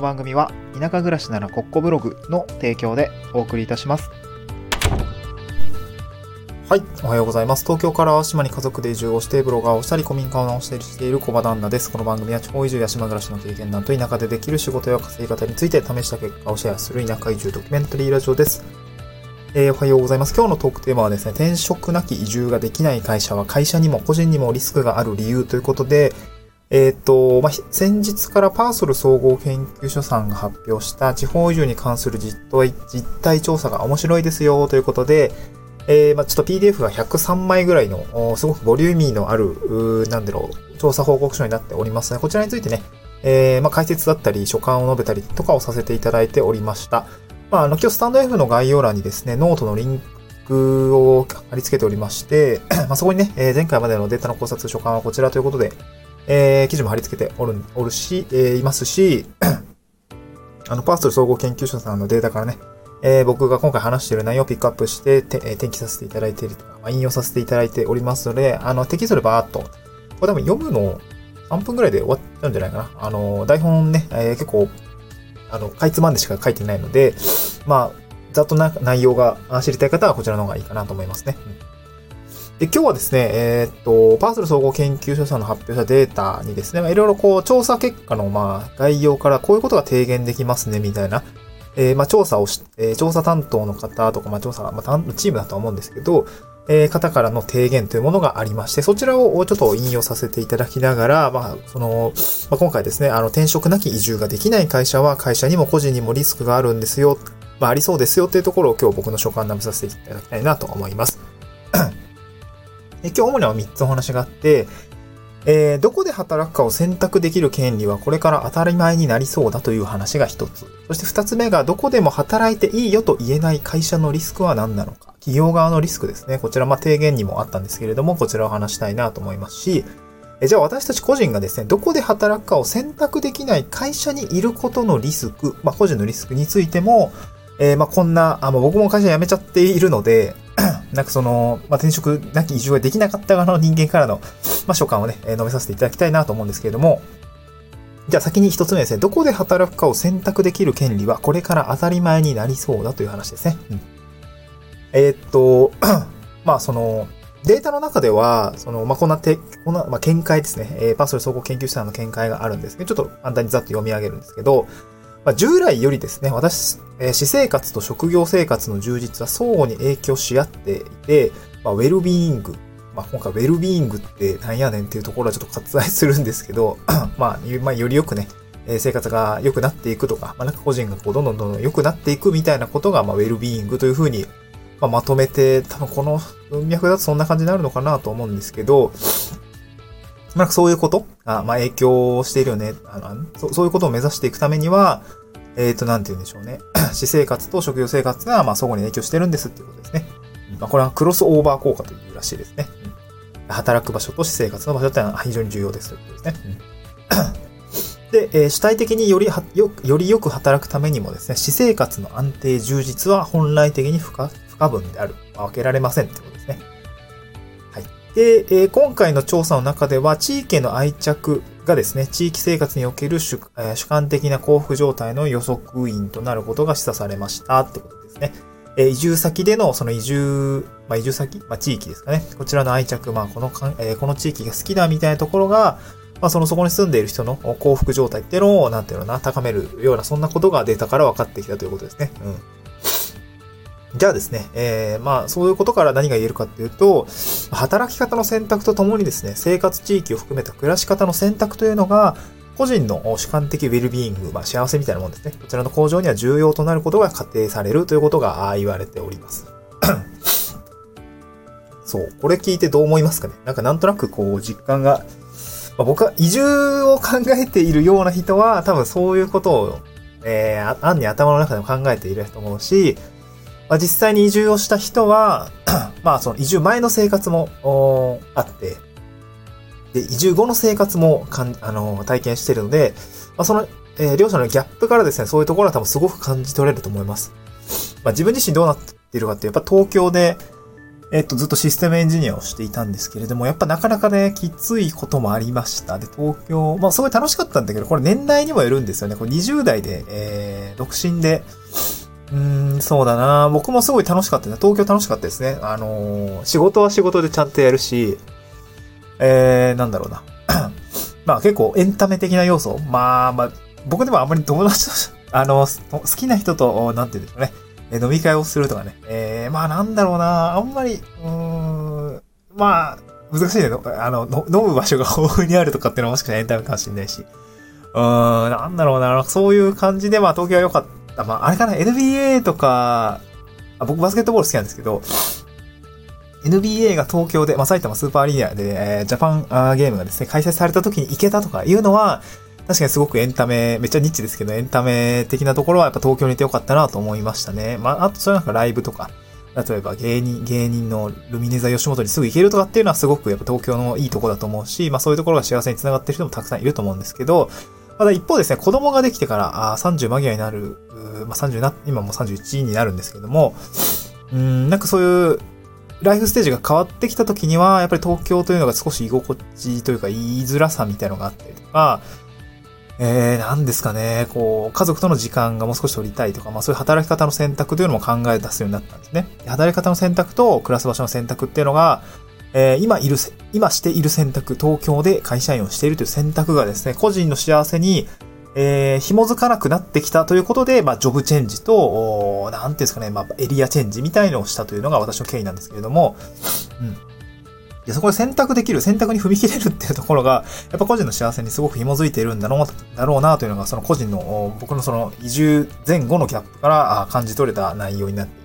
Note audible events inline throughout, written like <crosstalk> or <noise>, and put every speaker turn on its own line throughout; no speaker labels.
の番組は田舎暮らしならコッコブログの提供でお送りいたします。はい、おはようございます。東京から島に家族で移住をしてブロガーをしたり古民家を直したりしている小場旦那です。この番組は地方移住や島暮らしの経験談と田舎でできる仕事や稼ぎ方について試した結果をシェアする田舎移住ドキュメンタリーラジオです。えーおはようございます。今日のトークテーマはですね、転職なき移住ができない会社は会社にも個人にもリスクがある理由ということで、えっ、と、まあ、先日からパーソル総合研究所さんが発表した地方移住に関する実態実態調査が面白いですよということで、えーまあ、ちょっと PDF が103枚ぐらいの、すごくボリューミーのある、なんだろう、調査報告書になっておりますね。こちらについてね、えーまあ、解説だったり、所感を述べたりとかをさせていただいておりました。まあ、あの、今日スタンド F の概要欄にですね、ノートのリンクを貼り付けておりまして、<clears throat> まあ、そこにね、えー前回までのデータの考察、所感はこちらということで、えー記事も貼り付けておる、おるし、えーいますし、<clears throat> あの、パーソル総合研究所さんのデータからね、えー僕が今回話している内容をピックアップして、てえー転記させていただいているとか、まあ、引用させていただいておりますので、あの、テキストでバーっと、これ多分読むの3分ぐらいで終わっちゃうんじゃないかな。あの、台本ね、えー結構、あの、かいつまんでしか書いてないので、まあ、ざっとな内容が知りたい方はこちらの方がいいかなと思いますね。うんで、今日はですね、えーっと、パーソル総合研究所さんの発表したデータにですね、まあいろいろこう、調査結果の、まあ、概要からこういうことが提言できますね、みたいな、えーまあ、調査をし、えー調査担当の方とか、まあ、調査、まあ、チームだと思うんですけど、えー方からの提言というものがありまして、そちらをちょっと引用させていただきながら、まあ、その、まあ、今回ですね、あの、転職なき移住ができない会社は会社にも個人にもリスクがあるんですよ、まあ、ありそうですよっていうところを今日僕の所感述べさせていただきたいなと思います。で今日主には3つお話があって、えーどこで働くかを選択できる権利はこれから当たり前になりそうだという話が1つ。そして2つ目がどこでも働いていいよと言えない会社のリスクは何なのか。企業側のリスクですね。こちら、まあ、提言にもあったんですけれども、こちらを話したいなと思いますし、えじゃあ私たち個人がですね、どこで働くかを選択できない会社にいることのリスク、まあ、個人のリスクについても、えーまあ、こんな、あ、まあ、僕も会社辞めちゃっているので、なんかその、まあ、転職なき移住ができなかった側の人間からの、<laughs> まあ、所感をね、え述べさせていただきたいなと思うんですけれども、じゃあ先に一つ目ですね、どこで働くかを選択できる権利はこれから当たり前になりそうだという話ですね。うん、えーっと、<coughs> まあその、データの中では、その、まあ、こんなて、こんな、まあ、見解ですね。えーパーソル総合研究者の見解があるんですね。ちょっと簡単にざっと読み上げるんですけど、まあ、従来よりですね、私、えー私生活と職業生活の充実は相互に影響し合っていて、まあ、ウェルビーイング。まあ、今回ウェルビーイングってなんやねんっていうところはちょっと割愛するんですけど、<clears throat> まあ、まあ、よりよくね、えー生活が良くなっていくとか、まあ、なんか個人がこうどんどんどんどん良くなっていくみたいなことが、まあ、ウェルビーイングというふうに、まあ、まとめて、多分この文脈だとそんな感じになるのかなと思うんですけど、まあ、そういうこと？が、まあ、影響しているよね。あのそそういうことを目指していくためには、えっ、と、なんて言うんでしょうね。<clears throat> 私生活と職業生活が、まあ、相互に影響してるんですっていうことですね。まあ、これはクロスオーバー効果というらしいですね。うん働く場所と私生活の場所っていうのは非常に重要ですということですね。<clears throat> で、えー主体的によりはよよりよく働くためにもですね、私生活の安定充実は本来的に不可不可分である。まあ分けられませんってことで。えー今回の調査の中では、地域への愛着がですね、地域生活における主,、えー主観的な幸福状態の予測因となることが示唆されましたってことですね。えー移住先でのその移住、まあ、移住先、まあ、地域ですかね。こちらの愛着、まあ、このかん、えーこの地域が好きだみたいなところが、まあ、そのそこに住んでいる人の幸福状態っていうのを、なんていうのかな、高めるような、そんなことがデータから分かってきたということですね。うん。じゃあですね、えー、まあ、そういうことから何が言えるかっていうと、働き方の選択とともにですね、生活地域を含めた暮らし方の選択というのが、個人の主観的ウェルビーイング、まあ、幸せみたいなもんですね。こちらの向上には重要となることが仮定されるということが言われております。<coughs> そう。これ聞いてどう思いますかね？なんかなんとなくこう実感が、まあ、僕は移住を考えているような人は多分そういうことを、えー、案に頭の中でも考えていると思うし、まあ、実際に移住をした人は、<clears throat> まあその移住前の生活もあって、で、移住後の生活もかん、あの、体験しているので、まあ、その、えー両者のギャップからですね、そういうところは多分すごく感じ取れると思います。まあ、自分自身どうなっているかって、やっぱ東京で、えっと、ずっとシステムエンジニアをしていたんですけれども、やっぱなかなかね、きついこともありました。で、東京、まあすごい楽しかったんだけど、これ年代にもよるんですよね。これ20代で、えー、独身で、うん、そうだな僕もすごい楽しかったね。東京楽しかったですね。あのー、仕事は仕事でちゃんとやるし、えー、なんだろうな。<clears throat> まあ結構エンタメ的な要素。まあまあ、僕でもあんまり友達と、<laughs> あの、好きな人と、なんて言うんでしょうね。飲み会をするとかね。えー、まあなんだろうなあんまり、うーん、まあ、難しいね。あの、飲む場所が豊富にあるとかっていうのはもしかしたらエンタメかもしれないし。うーん、なんだろうなそういう感じで、まあ東京は良かったた。まああれかな NBA とか、あ僕バスケットボール好きなんですけど、NBA が東京で、まあ、埼玉スーパーアリーナで、えー、ジャパンーゲームがですね、開催された時に行けたとかいうのは、確かにすごくエンタメ、めっちゃニッチですけど、エンタメ的なところはやっぱ東京にいてよかったなと思いましたね。まあ、あとそれなんかライブとか、例えば芸人、芸人のルミネ座吉本にすぐ行けるとかっていうのはすごくやっぱ東京のいいとこだと思うし、まあそういうところが幸せにつながってる人もたくさんいると思うんですけど、まだ一方ですね、子供ができてから、あ30間際になる、まあ30な、今も31になるんですけども、うん、なんかそういうライフステージが変わってきた時には、やっぱり東京というのが少し居心地というか言いづらさみたいのがあったりとか、えー、なんですかね、こう、家族との時間がもう少し取りたいとか、まあそういう働き方の選択というのも考え出すようになったんですね。働き方の選択と暮らす場所の選択っていうのが、えー、今いる、今している選択、東京で会社員をしているという選択がですね、個人の幸せにえー、紐づかなくなってきたということで、まあ、ジョブチェンジと、なんていうんですかね、まあ、エリアチェンジみたいのをしたというのが私の経緯なんですけれども、うん。で、そこで選択できる、選択に踏み切れるっていうところが、やっぱ個人の幸せにすごく紐づいているんだろう、だろうなというのが、その個人の、僕のその移住前後のギャップから感じ取れた内容になって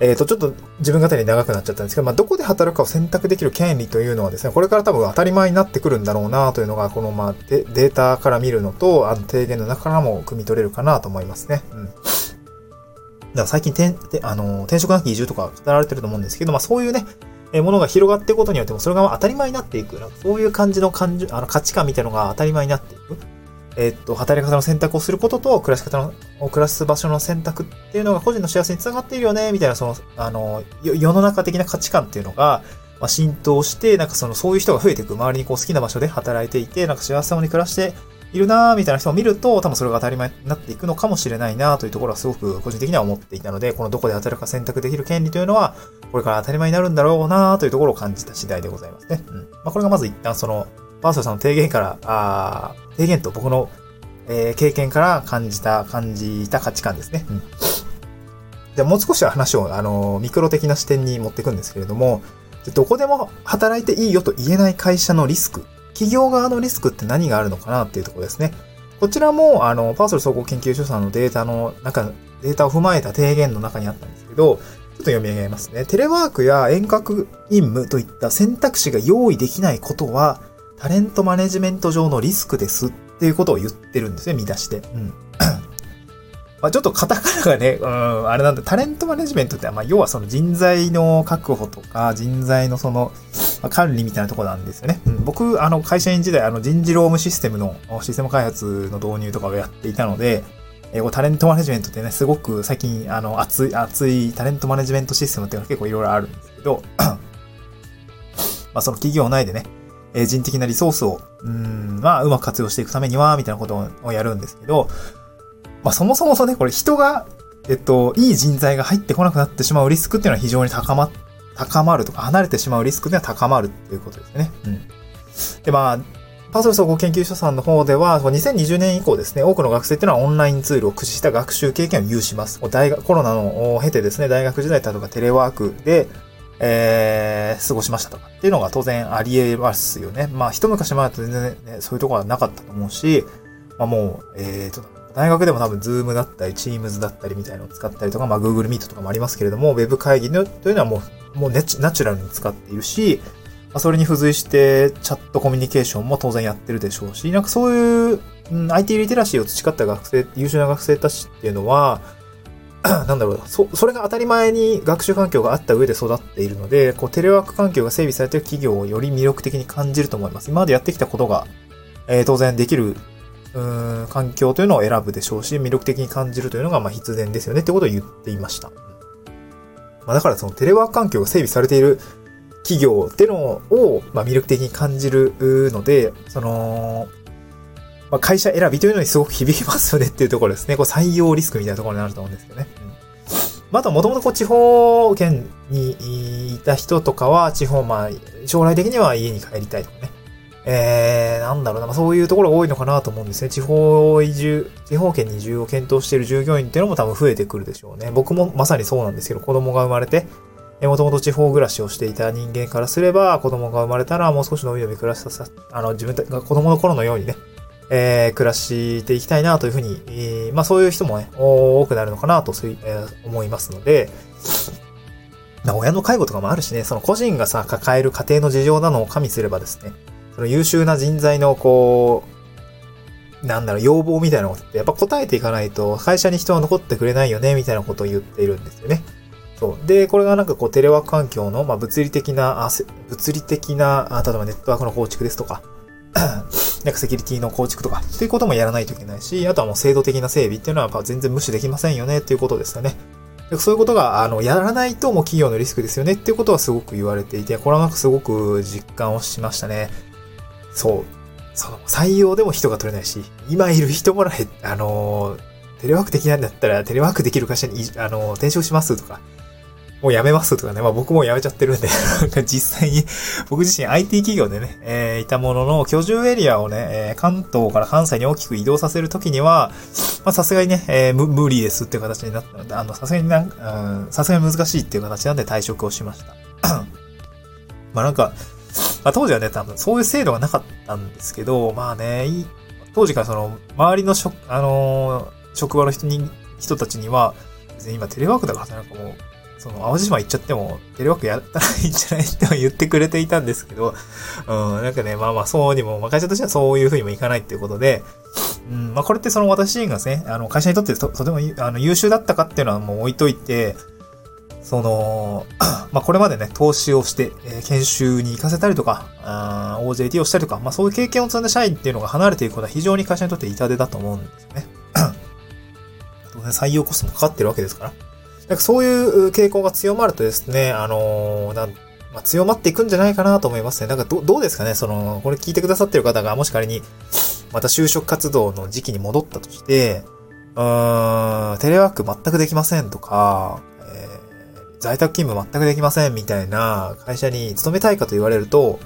えっ、ー、と、ちょっと自分語り長くなっちゃったんですけど、まあ、どこで働くかを選択できる権利というのはですね、これから多分当たり前になってくるんだろうなというのが、この、まあ、データから見るのと、あの、提言の中からも汲み取れるかなと思いますね。うん。だから最近、転、あの、転職なき移住とか語られてると思うんですけど、まあ、そういうね、えものが広がっていくことによっても、それが当たり前になっていく。そういう感じの感じ、あの価値観みたいなのが当たり前になっていく。えっと、働き方の選択をすることと、暮らし方の、暮らす場所の選択っていうのが個人の幸せにつながっているよね、みたいな、その、あの、世の中的な価値観っていうのが、まあ、浸透して、なんかその、そういう人が増えていく。周りにこう好きな場所で働いていて、なんか幸せそうに暮らしているなみたいな人を見ると、多分それが当たり前になっていくのかもしれないなというところはすごく個人的には思っていたので、このどこで働くか選択できる権利というのは、これから当たり前になるんだろうなというところを感じた次第でございますね。うん。まあ、これがまず一旦その、パーソルさんの提言から、あ提言と僕のえー、経験から感じた、感じた価値観ですね。うん。じゃあもう少しは話を、あの、ミクロ的な視点に持っていくんですけれども、どこでも働いていいよと言えない会社のリスク、企業側のリスクって何があるのかなっていうところですね。こちらも、あの、パーソル総合研究所さんのデータの中、データを踏まえた提言の中にあったんですけど、ちょっと読み上げますね。テレワークや遠隔任務といった選択肢が用意できないことは、タレントマネジメント上のリスクですっていうことを言ってるんですね、見出して。うん。まあちょっとカタカナがね、うん、あれなんだ、タレントマネジメントって、まあ要はその人材の確保とか、人材のその、ま、管理みたいなとこなんですよね。うん、僕、あの、会社員時代、あの、人事労務システムの、システム開発の導入とかをやっていたので、えー、タレントマネジメントってね、すごく最近、あの、熱い、熱いタレントマネジメントシステムっていうのが結構いろいろあるんですけど、<clears throat> まあその企業内でね、え人的なリソースを、うん、まあ、うまく活用していくためには、みたいなことをやるんですけど、まあ、そもそもそね、これ人が、えっと、いい人材が入ってこなくなってしまうリスクっていうのは非常に高ま、高まるとか、離れてしまうリスクっていうのは高まるっていうことですね。うん。で、まあ、パーソル総合研究所さんの方では、2020年以降ですね、多くの学生っていうのはオンラインツールを駆使した学習経験を有します。大学、コロナのを経てですね、大学時代だとかテレワークで、えー、過ごしましたとかっていうのが当然あり得ますよね。まあ一昔前だと全然ね、そういうところはなかったと思うし、まあもう、えーと、大学でも多分 Zoom だったり、 Teams だったりみたいなのを使ったりとか、まあ Google Meet とかもありますけれども、Web 会議のというのはもう、もうネチナチュラルに使っているし、まあ、それに付随してチャットコミュニケーションも当然やってるでしょうし、なんかそういう、うん、IT リテラシーを培った学生、優秀な学生たちっていうのは、<clears throat> なんだろうなそ、それが当たり前に学習環境があった上で育っているので、こう、テレワーク環境が整備されている企業をより魅力的に感じると思います。今までやってきたことが、えー、当然できる、うん、環境というのを選ぶでしょうし、魅力的に感じるというのが、まあ、必然ですよねってことを言っていました。まあ、だからそのテレワーク環境が整備されている企業ってのを、まあ、魅力的に感じるので、その、まあ、会社選びというのにすごく響きますよねっていうところですね。こう採用リスクみたいなところになると思うんですよね。うんまあ、ともともとこう地方圏にいた人とかは、地方、まあ、将来的には家に帰りたいとかね。えー、なんだろうな、まあ、そういうところが多いのかなと思うんですね。地方移住、地方圏に移住を検討している従業員っていうのも多分増えてくるでしょうね。僕もまさにそうなんですけど、子供が生まれて、もともと地方暮らしをしていた人間からすれば、子供が生まれたらもう少しのびのび暮らしさ、あの、自分が子供の頃のようにね、えー、暮らしていきたいなというふうに、えー、まあそういう人もね、多くなるのかなと、そういう、えー、思いますので、親の介護とかもあるしね、その個人がさ、抱える家庭の事情なのを加味すればですね、その優秀な人材のこう、なんだろう、要望みたいなことってやっぱ答えていかないと会社に人は残ってくれないよね、みたいなことを言っているんですよね。そう。で、これがなんかこうテレワーク環境の、まあ、物理的な、あ物理的な、あ例えばネットワークの構築ですとか、<clears throat> なんかセキュリティの構築とか、そういうこともやらないといけないし、あとはもう制度的な整備っていうのはやっぱ全然無視できませんよねっていうことですよね。そういうことが、あの、やらないともう企業のリスクですよねっていうことはすごく言われていて、これはなんかすごく実感をしましたね。そう。その、採用でも人が取れないし、今いる人もらえ、あの、テレワークできないんだったら、テレワークできる会社に、あの、転職しますとか、もう辞めますとかね。まあ僕も辞めちゃってるんで実際に僕自身 IT 企業でね、えー、いたものの居住エリアをね、えー、関東から関西に大きく移動させるときには、まあさすがにね、えー、無理ですっていう形になったので、あの、さすがになん、さすがに難しいっていう形なんで退職をしました。<coughs> まあなんか、まあ当時はね、多分そういう制度がなかったんですけど、まあね、当時からその、周りの職、あのー、職場の人に、人たちには、別に今テレワークだからなんかもう、その、淡路島行っちゃっても、テレワークやったらいいんじゃない？って言ってくれていたんですけど、うん、なんかね、まあまあ、そうにも、まあ、会社としてはそういうふうにもいかないっていうことで、うん、まあこれってその私自身がですね、あの、会社にとってととてもあの優秀だったかっていうのはもう置いといて、その、<clears throat> まあこれまでね、投資をして、えー、研修に行かせたりとか、あ OJT をしたりとか、まあそういう経験を積んだ社員っていうのが離れていくことは非常に会社にとって痛手だと思うんですよね。<clears throat> 当然採用コストもかかってるわけですから。なんかそういう傾向が強まるとですね、あのー、なまあ、強まっていくんじゃないかなと思いますね。なんかど、どうですかね？その、これ聞いてくださってる方が、もし仮に、また就職活動の時期に戻ったとして、うーん、テレワーク全くできませんとか、えー、在宅勤務全くできませんみたいな会社に勤めたいかと言われると、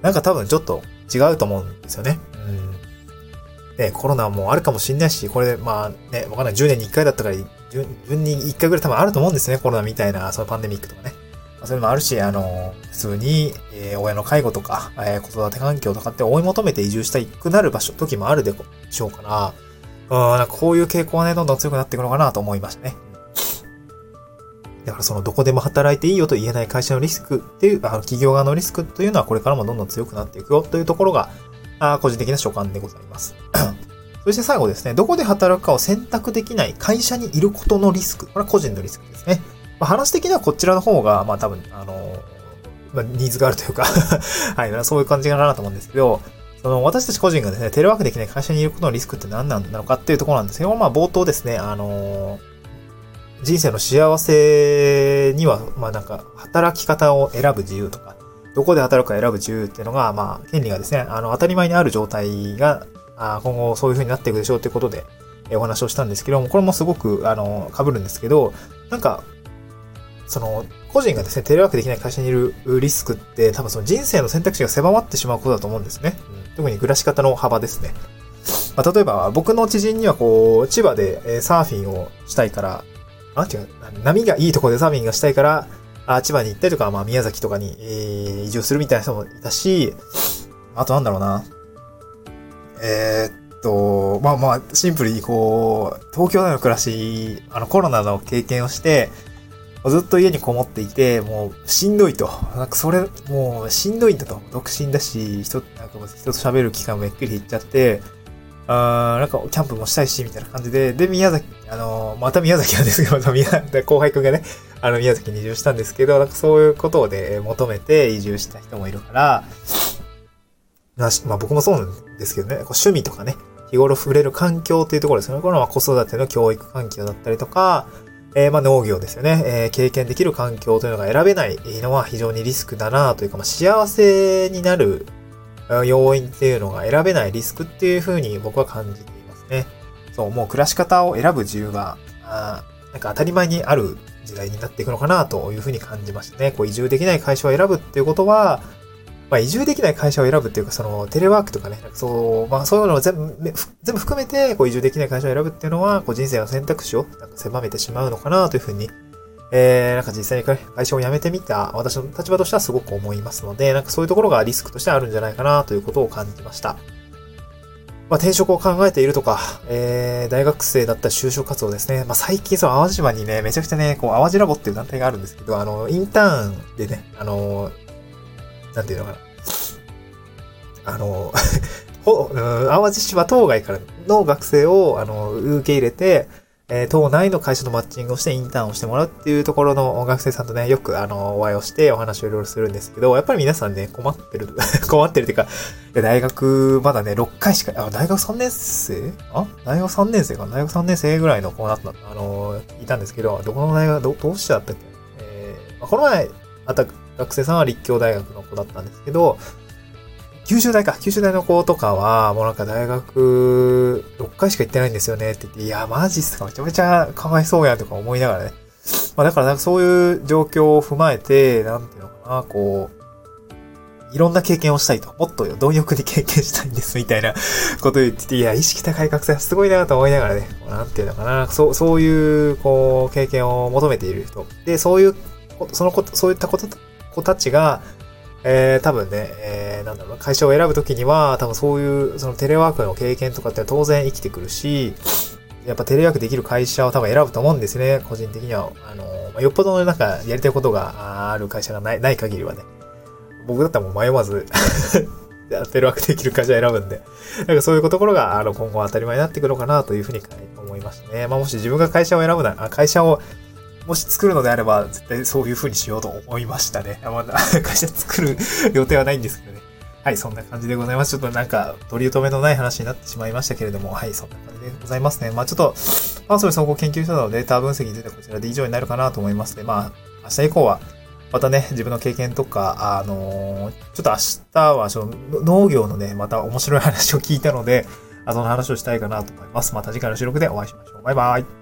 なんか多分ちょっと違うと思うんですよね。うん。で、コロナもあるかもしんないし、これ、まあね、わかんない。10年に1回だったから順に1回ぐらい多分あると思うんですね。コロナみたいな、そのパンデミックとかね。まあ、そういうのもあるし、あの、普通に、えー、親の介護とか、えー、子育て環境とかって追い求めて移住したいくなる場所、時もあるでしょうから、うん、なんかこういう傾向はね、どんどん強くなっていくのかなと思いましたね。だからそのどこでも働いていいよと言えない会社のリスクっていう、あの企業側のリスクというのはこれからもどんどん強くなっていくよというところが、あ個人的な所感でございます。そして最後ですね、どこで働くかを選択できない会社にいることのリスク。これは個人のリスクですね。まあ、話的にはこちらの方が、まあ多分、あの、まあ、ニーズがあるというか <laughs> はい、そういう感じかなと思うんですけど、その私たち個人がですね、テレワークできない会社にいることのリスクって何なのかっていうところなんですけど、まあ冒頭ですね、あの人生の幸せには、まあなんか、働き方を選ぶ自由とか、どこで働くか選ぶ自由っていうのが、まあ、権利がですね、あの、当たり前にある状態があ今後そういう風になっていくでしょうということで、えお話をしたんですけども、これもすごく、あの、被るんですけど、なんか、その、個人がですね、テレワークできない会社にいるリスクって、多分その人生の選択肢が狭まってしまうことだと思うんですね。うん、特に暮らし方の幅ですね。まあ、例えば、僕の知人にはこう、千葉でサーフィンをしたいから、あ、違う、波がいいところでサーフィンがしたいから、あ千葉に行ったりとか、まあ宮崎とかに、えー、移住するみたいな人もいたし、あとなんだろうな。えー、っと、まあまあ、シンプルにこう、東京での暮らし、あのコロナの経験をして、ずっと家にこもっていて、もうしんどいと。なんかそれ、もうしんどいんだと。独身だし、人、なんか人と喋る機会もめっきり減っちゃって、あなんかキャンプもしたいし、みたいな感じで、で、宮崎、あの、また宮崎なんですけど、<laughs> また宮、後輩くんがね、あの、宮崎に移住したんですけど、なんかそういうことをね、求めて移住した人もいるから、まあ僕もそうなんですけどね、こう趣味とかね、日頃触れる環境っていうところですね。これは子育ての教育環境だったりとか、えー、まあ農業ですよね。えー、経験できる環境というのが選べないのは非常にリスクだなというか、まあ、幸せになる要因っていうのが選べないリスクっていうふうに僕は感じていますね。そう、もう暮らし方を選ぶ自由が、あなんか当たり前にある時代になっていくのかなというふうに感じましたね。こう移住できない会社を選ぶっていうことは、まあ、移住できない会社を選ぶっていうか、その、テレワークとかね、そう、まあ、そういうのを全部、全部含めて、こう、移住できない会社を選ぶっていうのは、こう、人生の選択肢を、なんか狭めてしまうのかなというふうに、えー、なんか実際に会社を辞めてみた、私の立場としてはすごく思いますので、なんかそういうところがリスクとしてあるんじゃないかなということを感じました。まあ、転職を考えているとか、えー、大学生だった就職活動ですね。まあ、最近その淡路島にね、めちゃくちゃね、こう、淡路ラボっていう団体があるんですけど、あの、インターンでね、あの、なんていうのかな。あの、<laughs> ほ、淡路島当該からの学生を、あの、受け入れて、えー、島内の会社のマッチングをしてインターンをしてもらうっていうところの学生さんとね、よくあの、お会いをしてお話をいろいろするんですけど、やっぱり皆さんね、困ってる、<laughs> 困ってるっていうか、大学、まだね、6回しか、あ、大学3年生？あ？大学3年生か大学3年生ぐらいの子だった、あの、いたんですけど、どこの大学、ど、どうしてだったっけ？えー、この前、あった学生さんは立教大学の子だったんですけど、九州大か、九州大の子とかは、もうなんか大学6回しか行ってないんですよねって言って、いや、マジっすか、めちゃめちゃかわいそうやんとか思いながらね。まあだからなんかそういう状況を踏まえて、なんていうのかな、こう、いろんな経験をしたいと。もっと貪欲に経験したいんです、みたいな <laughs> ことを言ってて、いや、意識高い学生はすごいなと思いながらね、なんていうのかな、そう、そういう、こう、経験を求めている人。で、そういう、そのこと、そういったこと、子たちが、えー、多分ね、えー、なんだろう会社を選ぶときには、多分そういう、そのテレワークの経験とかって当然生きてくるし、やっぱテレワークできる会社を多分選ぶと思うんですね。個人的には。あの、まあ、よっぽどのなんかやりたいことがある会社がない、ない限りはね。僕だったらもう迷わず <laughs> テレワークできる会社を選ぶんで。なんかそういうところが、あの、今後当たり前になってくるのかなというふうに思いましたね。まあ、もし自分が会社を選ぶなら、会社をもし作るのであれば、絶対そういう風にしようと思いましたね。まだ <laughs> 会社作る予定はないんですけどね。はい、そんな感じでございます。ちょっとなんか、取り留めのない話になってしまいましたけれども、はい、そんな感じでございますね。まあちょっと、パーソル総合研究所のデータ分析についてこちらで以上になるかなと思いますね。まあ、明日以降は、またね、自分の経験とか、あのー、ちょっと明日は、その、農業のね、また面白い話を聞いたので、その話をしたいかなと思います。また次回の収録でお会いしましょう。バイバイ。